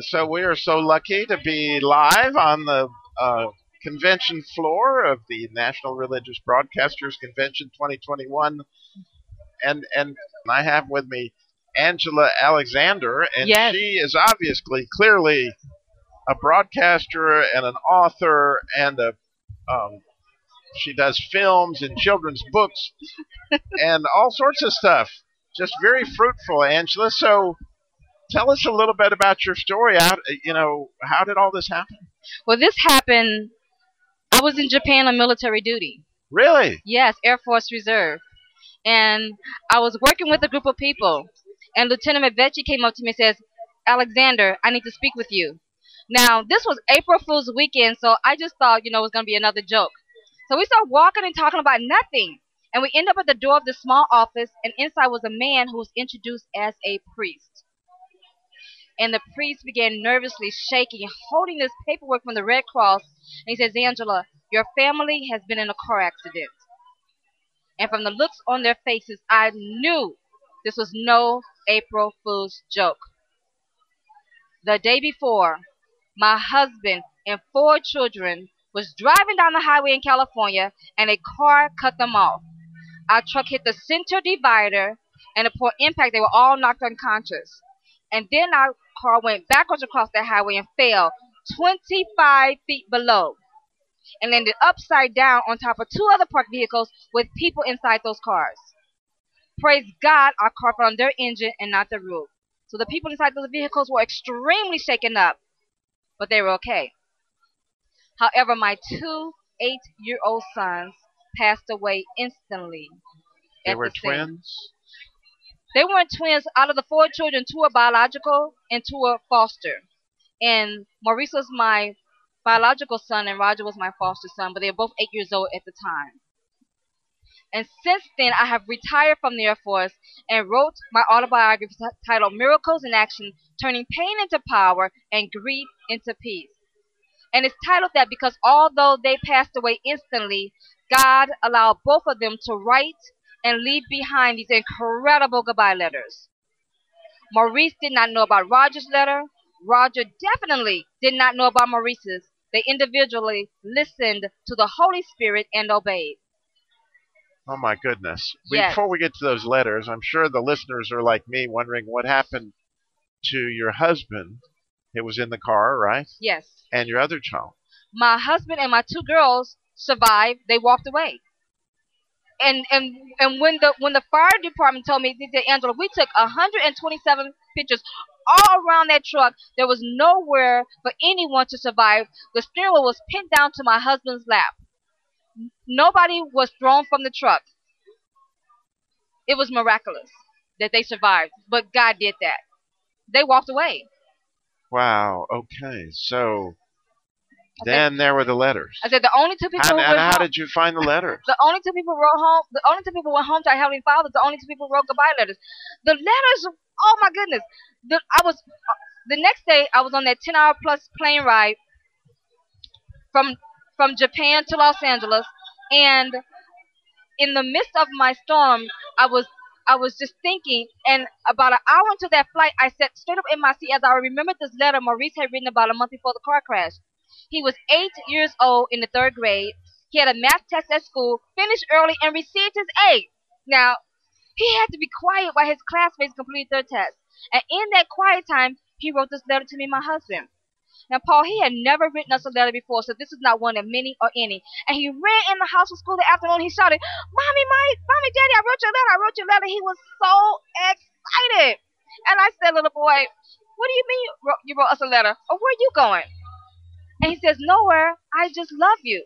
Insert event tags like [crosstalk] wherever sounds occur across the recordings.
So we are so lucky to be live on the uh, convention floor of the National Religious Broadcasters Convention 2021, and and I have with me Angela Alexander, and Yes. she is obviously clearly a broadcaster and an author and a um, she does films and children's books [laughs] and all sorts of stuff. Just very fruitful, Angela. So tell us a little bit about your story. How you know how did all this happen? Well, this happened. I was in Japan on military duty. Really? Yes, Air Force Reserve. And I was working with a group of people. And Lieutenant Mavechi came up to me and says, Alexander, I need to speak with you. Now, this was April Fool's weekend, so I just thought, you know, it was going to be another joke. So we started walking and talking about nothing. And we end up at the door of this small office, and inside was a man who was introduced as a priest. And the priest began nervously shaking, holding this paperwork from the Red Cross. And he says, Angela, your family has been in a car accident. And from the looks on their faces, I knew this was no April Fool's joke. The day before, my husband and four children was driving down the highway in California and a car cut them off. Our truck hit the center divider and upon impact they were all knocked unconscious. And then our car went backwards across the highway and fell 25 feet below and landed upside down on top of two other parked vehicles with people inside those cars. Praise God, our car fell on their engine and not the roof. So the people inside those vehicles were extremely shaken up, but they were okay. However, my two eight year old sons passed away instantly. They were the twins. They weren't twins. Out of the four children, two are biological and two are foster. And Maurice was my biological son, and Roger was my foster son, but they were both eight years old at the time. And since then, I have retired from the Air Force and wrote my autobiography titled Miracles in Action Turning Pain into Power and Grief into Peace. And it's titled that because although they passed away instantly, God allowed both of them to write and leave behind these incredible goodbye letters. Maurice did not know about Roger's letter. Roger definitely did not know about Maurice's. They individually listened to the Holy Spirit and obeyed. Oh my goodness. Yes. Before we get to those letters, I'm sure the listeners are like me wondering what happened to your husband. It was in the car, right? Yes. And your other child. My husband and my two girls survived. They walked away. And and and when the when the fire department told me, said, Angela, we took 127 pictures all around that truck. There was nowhere for anyone to survive. The steering wheel was pinned down to my husband's lap. Nobody was thrown from the truck. It was miraculous that they survived, but God did that. They walked away. Wow. Okay. So Okay. then there were the letters. I said the only two people How, and how home, did you find the letters? [laughs] the only two people wrote home, the only two people went home to our Heavenly Father, the only two people wrote goodbye letters. The letters, oh my goodness. The, I was, uh, the next day, I was on that 10 hour plus plane ride from, from Japan to Los Angeles. And in the midst of my storm, I was, I was just thinking, and about an hour into that flight, I sat straight up in my seat as I remembered this letter Maurice had written about a month before the car crash. He was eight years old in the third grade. He had a math test at school, finished early, and received his A. Now, he had to be quiet while his classmates completed their test. And in that quiet time, he wrote this letter to me, my husband. Now, Paul, he had never written us a letter before, so this is not one of many or any. And he ran in the house for school that afternoon. He shouted, Mommy, mommy, mommy, daddy, I wrote your letter. I wrote your letter. He was so excited. And I said, little boy, what do you mean you wrote, you wrote us a letter? Or where are you going? And he says, Nowhere. I just love you.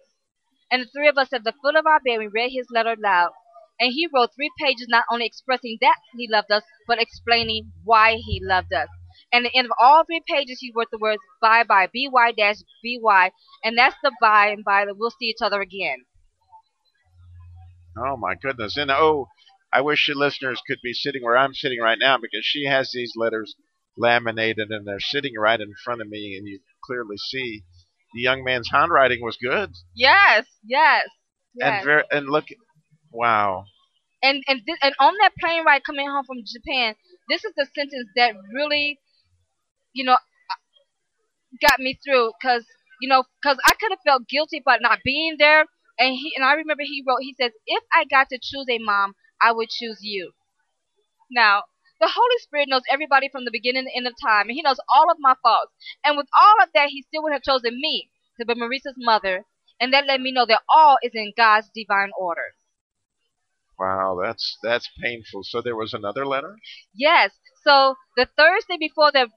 And the three of us at the foot of our bed, we read his letter aloud. And he wrote three pages not only expressing that he loved us, but explaining why he loved us. And at the end of all three pages, he wrote the words bye bye, B Y dash B Y. And that's the bye and bye that we'll see each other again. Oh my goodness. And oh, I wish your listeners could be sitting where I'm sitting right now because she has these letters laminated and they're sitting right in front of me and you clearly see the young man's handwriting was good. Yes, yes. yes. And very and look wow. and and thi- and on that plane ride coming home from Japan, this is the sentence that really, you know, got me through because you know because I could have felt guilty about not being there. And he and I remember he wrote he says if I got to choose a mom, I would choose you. Now the Holy Spirit knows everybody from the beginning to the end of time, and He knows all of my faults. And with all of that, He still would have chosen me to be Maurice's mother, and that let me know that all is in God's divine order. Wow, that's that's painful. So there was another letter. Yes. So the Thursday before the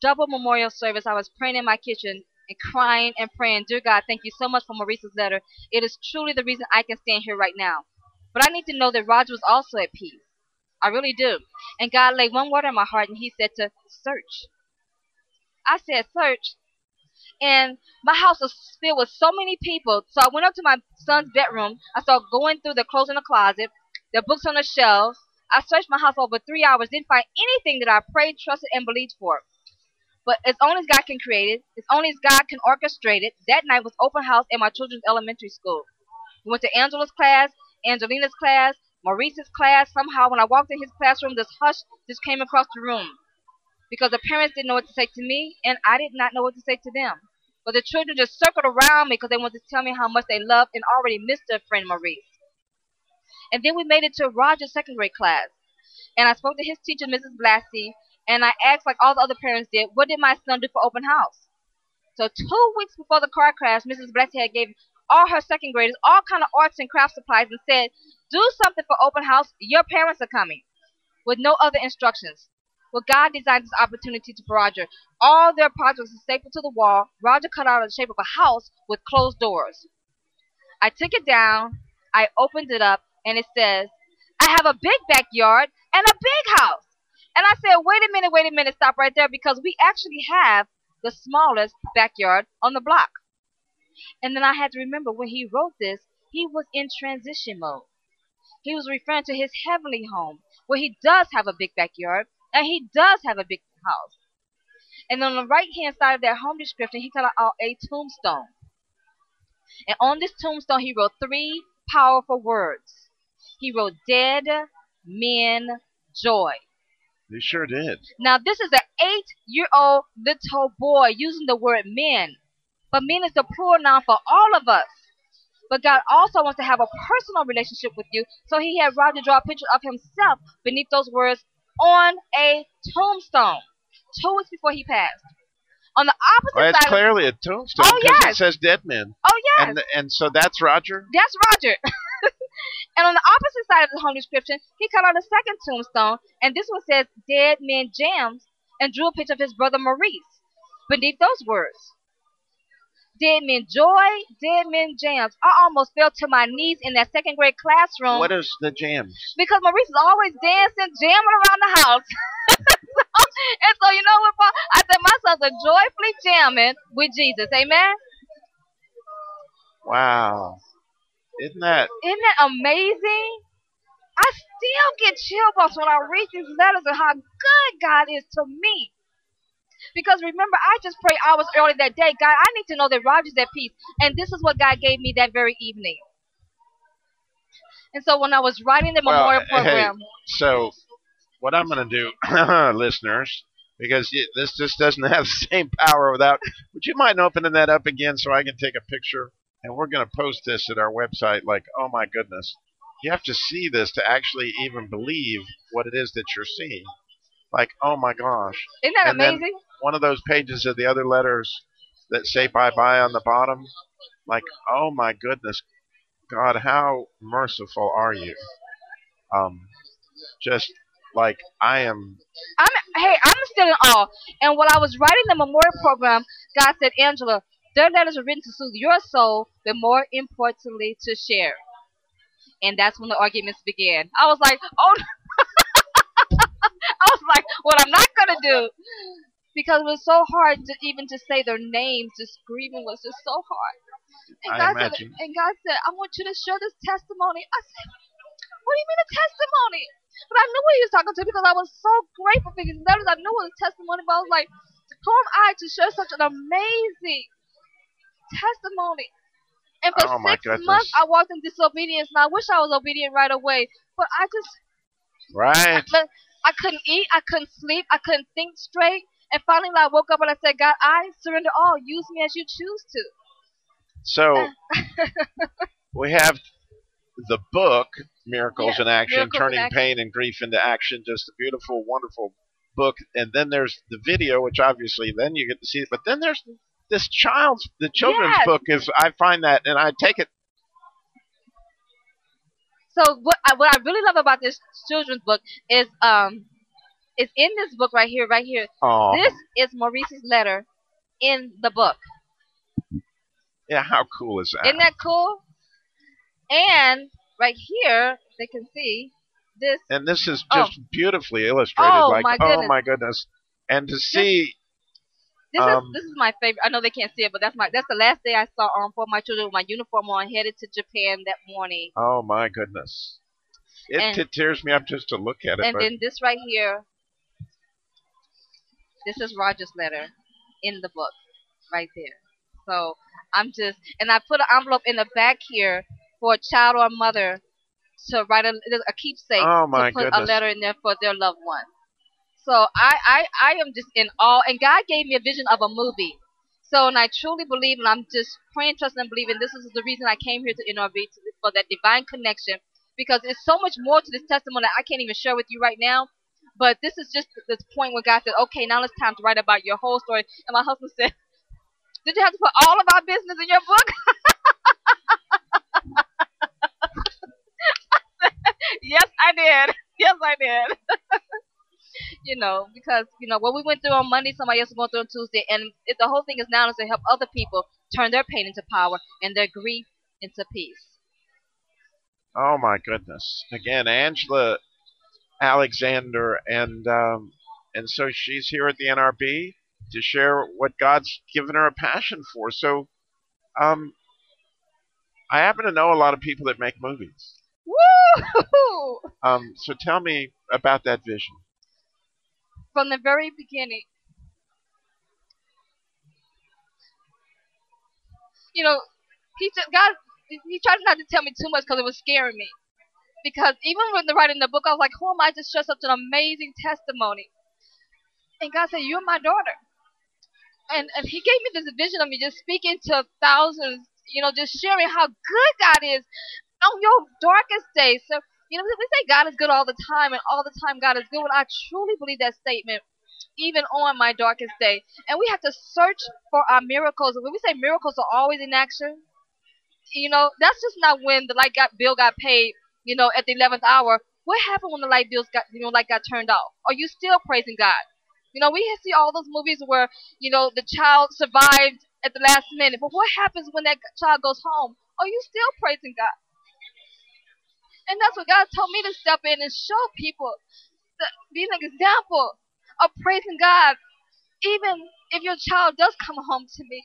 double memorial service, I was praying in my kitchen and crying and praying, Dear God, thank you so much for Maurice's letter. It is truly the reason I can stand here right now. But I need to know that Roger was also at peace. I really do. And God laid one word on my heart, and He said to search. I said, search. And my house was filled with so many people. So I went up to my son's bedroom. I started going through the clothes in the closet, the books on the shelves. I searched my house over three hours, didn't find anything that I prayed, trusted, and believed for. But as only as God can create it, as only as God can orchestrate it, that night was open house in my children's elementary school. We went to Angela's class, Angelina's class, Maurice's class. Somehow, when I walked in his classroom, this hush just came across the room. Because the parents didn't know what to say to me, and I did not know what to say to them. But the children just circled around me because they wanted to tell me how much they loved and already missed their friend Maurice. And then we made it to Roger's second grade class. And I spoke to his teacher, Mrs. Blassie, and I asked, like all the other parents did, what did my son do for open house? So two weeks before the car crash, Mrs. Blassie had gave all her second graders all kind of arts and craft supplies and said, do something for open house. Your parents are coming. With no other instructions. Well, God designed this opportunity to Roger. All their projects were stapled to the wall. Roger cut out the shape of a house with closed doors. I took it down. I opened it up, and it says, I have a big backyard and a big house. And I said, wait a minute, wait a minute, stop right there because we actually have the smallest backyard on the block. And then I had to remember when he wrote this, he was in transition mode. He was referring to his heavenly home, where he does have a big backyard and he does have a big house. And on the right hand side of that home description, he cut out a tombstone. And on this tombstone, he wrote three powerful words. He wrote, Dead Men Joy. He sure did. Now, this is an eight year old little boy using the word men. But men is the plural noun for all of us. But God also wants to have a personal relationship with you. So he had Roger draw a picture of himself beneath those words on a tombstone two weeks before he passed. On the opposite Well, it's side. clearly a tombstone Oh, 'cause yes. it says dead men. oh, yes. And and so that's Roger. That's Roger. [laughs] and on the opposite side of the home description, he cut out a second tombstone, and this one says Dead Men Jams, and drew a picture of his brother Maurice beneath those words. Dead Men Joy, Dead Men Jams. I almost fell to my knees in that second grade classroom What is the jams? because Maurice is always dancing, jamming around the house. [laughs] and so, you know what, Paul? I said, my sons are joyfully jamming with Jesus. Amen? Wow. Isn't that Isn't that amazing? I still get chill bumps when I read these letters and how good God is to me. Because remember, I just prayed hours early that day. God, I need to know that Roger's at peace. And this is what God gave me that very evening. And so when I was writing the Well, memorial hey, program, so? What I'm going to do, [clears throat] listeners, because this just doesn't [laughs] have the same power without. Would you mind opening that up again so I can take a picture? And we're going to post this at our website. Like, oh my goodness, you have to see this to actually even believe what it is that you're seeing. Like, oh my gosh, isn't that and amazing? one of those pages of the other letters that say bye bye on the bottom. Like, oh my goodness, God, how merciful are you? Um, just like I am. I'm hey, I'm still in awe. And while I was writing the memorial program, God said, Angela, their letters are written to soothe your soul, but more importantly, to share. And that's when the arguments began. I was like, oh, [laughs] was like, what I'm not gonna do, because it was so hard to even to say their names. Just grieving was just so hard. And I God said, imagine. and God said, I want you to share this testimony. I said, what do you mean a testimony? But I knew what he was talking to because I was so grateful for his letters. I knew it was a testimony, but I was like, who am I to share such an amazing testimony? And for Oh, six goodness. months, I walked in disobedience, and I wish I was obedient right away. But I just, Right. but I couldn't eat, I couldn't sleep, I couldn't think straight. And finally, I woke up and I said, God, I surrender all. Use me as you choose to. So [laughs] we have the book Miracles Yes, in Action, Miracles in turning Action. pain and grief into action. Just a beautiful, wonderful book. And then there's the video, which obviously then you get to see it. But then there's this child's the children's Yes. book is I find that and I take it. So what I, what I really love about this children's book is um, is in this book right here, right here. Oh, This is Maurice's letter in the book. yeah. How cool is that? Isn't that cool? And right here, they can see this. and this is Oh. just beautifully illustrated. Oh, like, my oh my goodness! And to see, This Um, is this is my favorite. I know they can't see it, but that's my that's the last day I saw um for my children with my uniform on, headed to Japan that morning. oh my goodness, it, And- it tears me up just to look at it. And then this right here, this is Roger's letter in the book, right there. So I'm just, and I put an envelope in the back here for a child or a mother to write a, a keepsake Oh, to put a letter in there for their loved one. So I, I, I am just in awe, and God gave me a vision of a movie. So, and I truly believe, and I'm just praying, trusting, and believing this is the reason I came here to to, for that divine connection because there's so much more to this testimony that I can't even share with you right now. But this is just this point where God said, okay, now it's time to write about your whole story. And my husband said, [laughs] did you have to put all of our business in your book? [laughs] yes, I did. Yes, I did. You know, because, you know, what we went through on Monday, somebody else is going through on Tuesday. And it, the whole thing is now is to help other people turn their pain into power and their grief into peace. Oh my goodness! Again, Angela Alexander, and um, and so she's here at the NRB to share what God's given her a passion for. So, um, I happen to know a lot of people that make movies. Woo! [laughs] Um, so tell me about that vision. From the very beginning. You know, he just God. He tried not to tell me too much because it was scaring me. Because even when writing the book, I was like, "Who am I to share such an amazing testimony?" And God said, "You're my daughter." And and He gave me this vision of me just speaking to thousands. You know, just sharing how good God is on your darkest days. So you know, we say God is good all the time, and all the time God is good. Well, I truly believe that statement even on my darkest day. And we have to search for our miracles. When we say miracles are always in action, you know, that's just not when the light got bill got paid, you know, at the eleventh hour. What happened when the light bills got you know light got turned off? Are you still praising God? You know, we see all those movies where, you know, the child survived at the last minute. But what happens when that child goes home? Are you still praising God? And that's what God told me to step in and show people, that, be an example of praising God, even if your child does come home to me.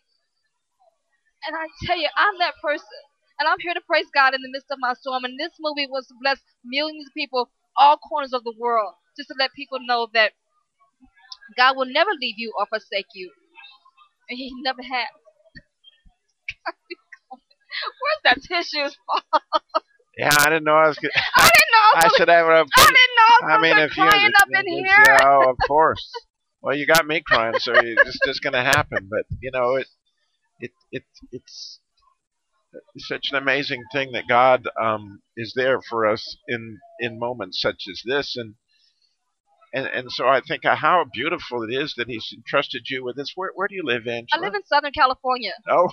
And I tell you, I'm that person. And I'm here to praise God in the midst of my storm. And this movie was to bless millions of people, all corners of the world, just to let people know that God will never leave you or forsake you. And He never has. [laughs] Where's that tissues [laughs] from? Yeah, I didn't know I was. Gonna, [laughs] [laughs] I didn't know. I, I should have. I didn't know I I mean, if you, crying up in here. yeah, oh, of [laughs] course. Well, you got me crying, so it's just just gonna happen. But you know, it it it it's such an amazing thing that God um, is there for us in in moments such as this, and and and so I think how beautiful it is that He's entrusted you with this. Where where do you live, Angela? I live in Southern California. Oh,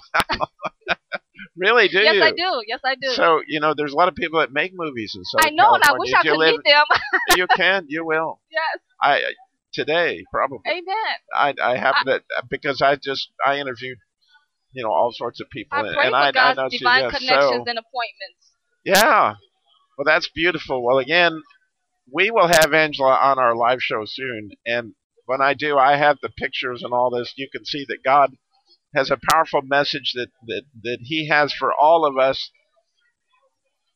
really? Do yes, you? I do. Yes, I do. So you know, there's a lot of people that make movies in I Southern know, and I California. wish I could live- meet them. [laughs] you can. You will. [laughs] yes. I uh, today probably. Amen. I I happen to because I just I interviewed you know all sorts of people I and, pray and for I, I God's know divine yes, connections so and appointments. yeah well that's beautiful well again we will have Angela on our live show soon and when I do I have the pictures and all this you can see that God has a powerful message that that that he has for all of us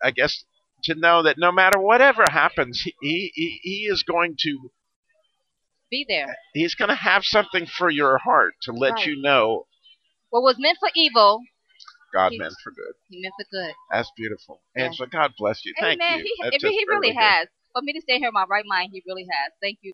I guess to know that no matter whatever happens he he, he is going to Be there. he's going to have something for your heart to let Right. you know What was meant for evil, God He- meant for good. He meant for good. That's beautiful. Yeah. Angela, God bless you. Thank Amen. you. He, That's I mean, he really has. For me to stay here in my right mind, he really has. Thank you.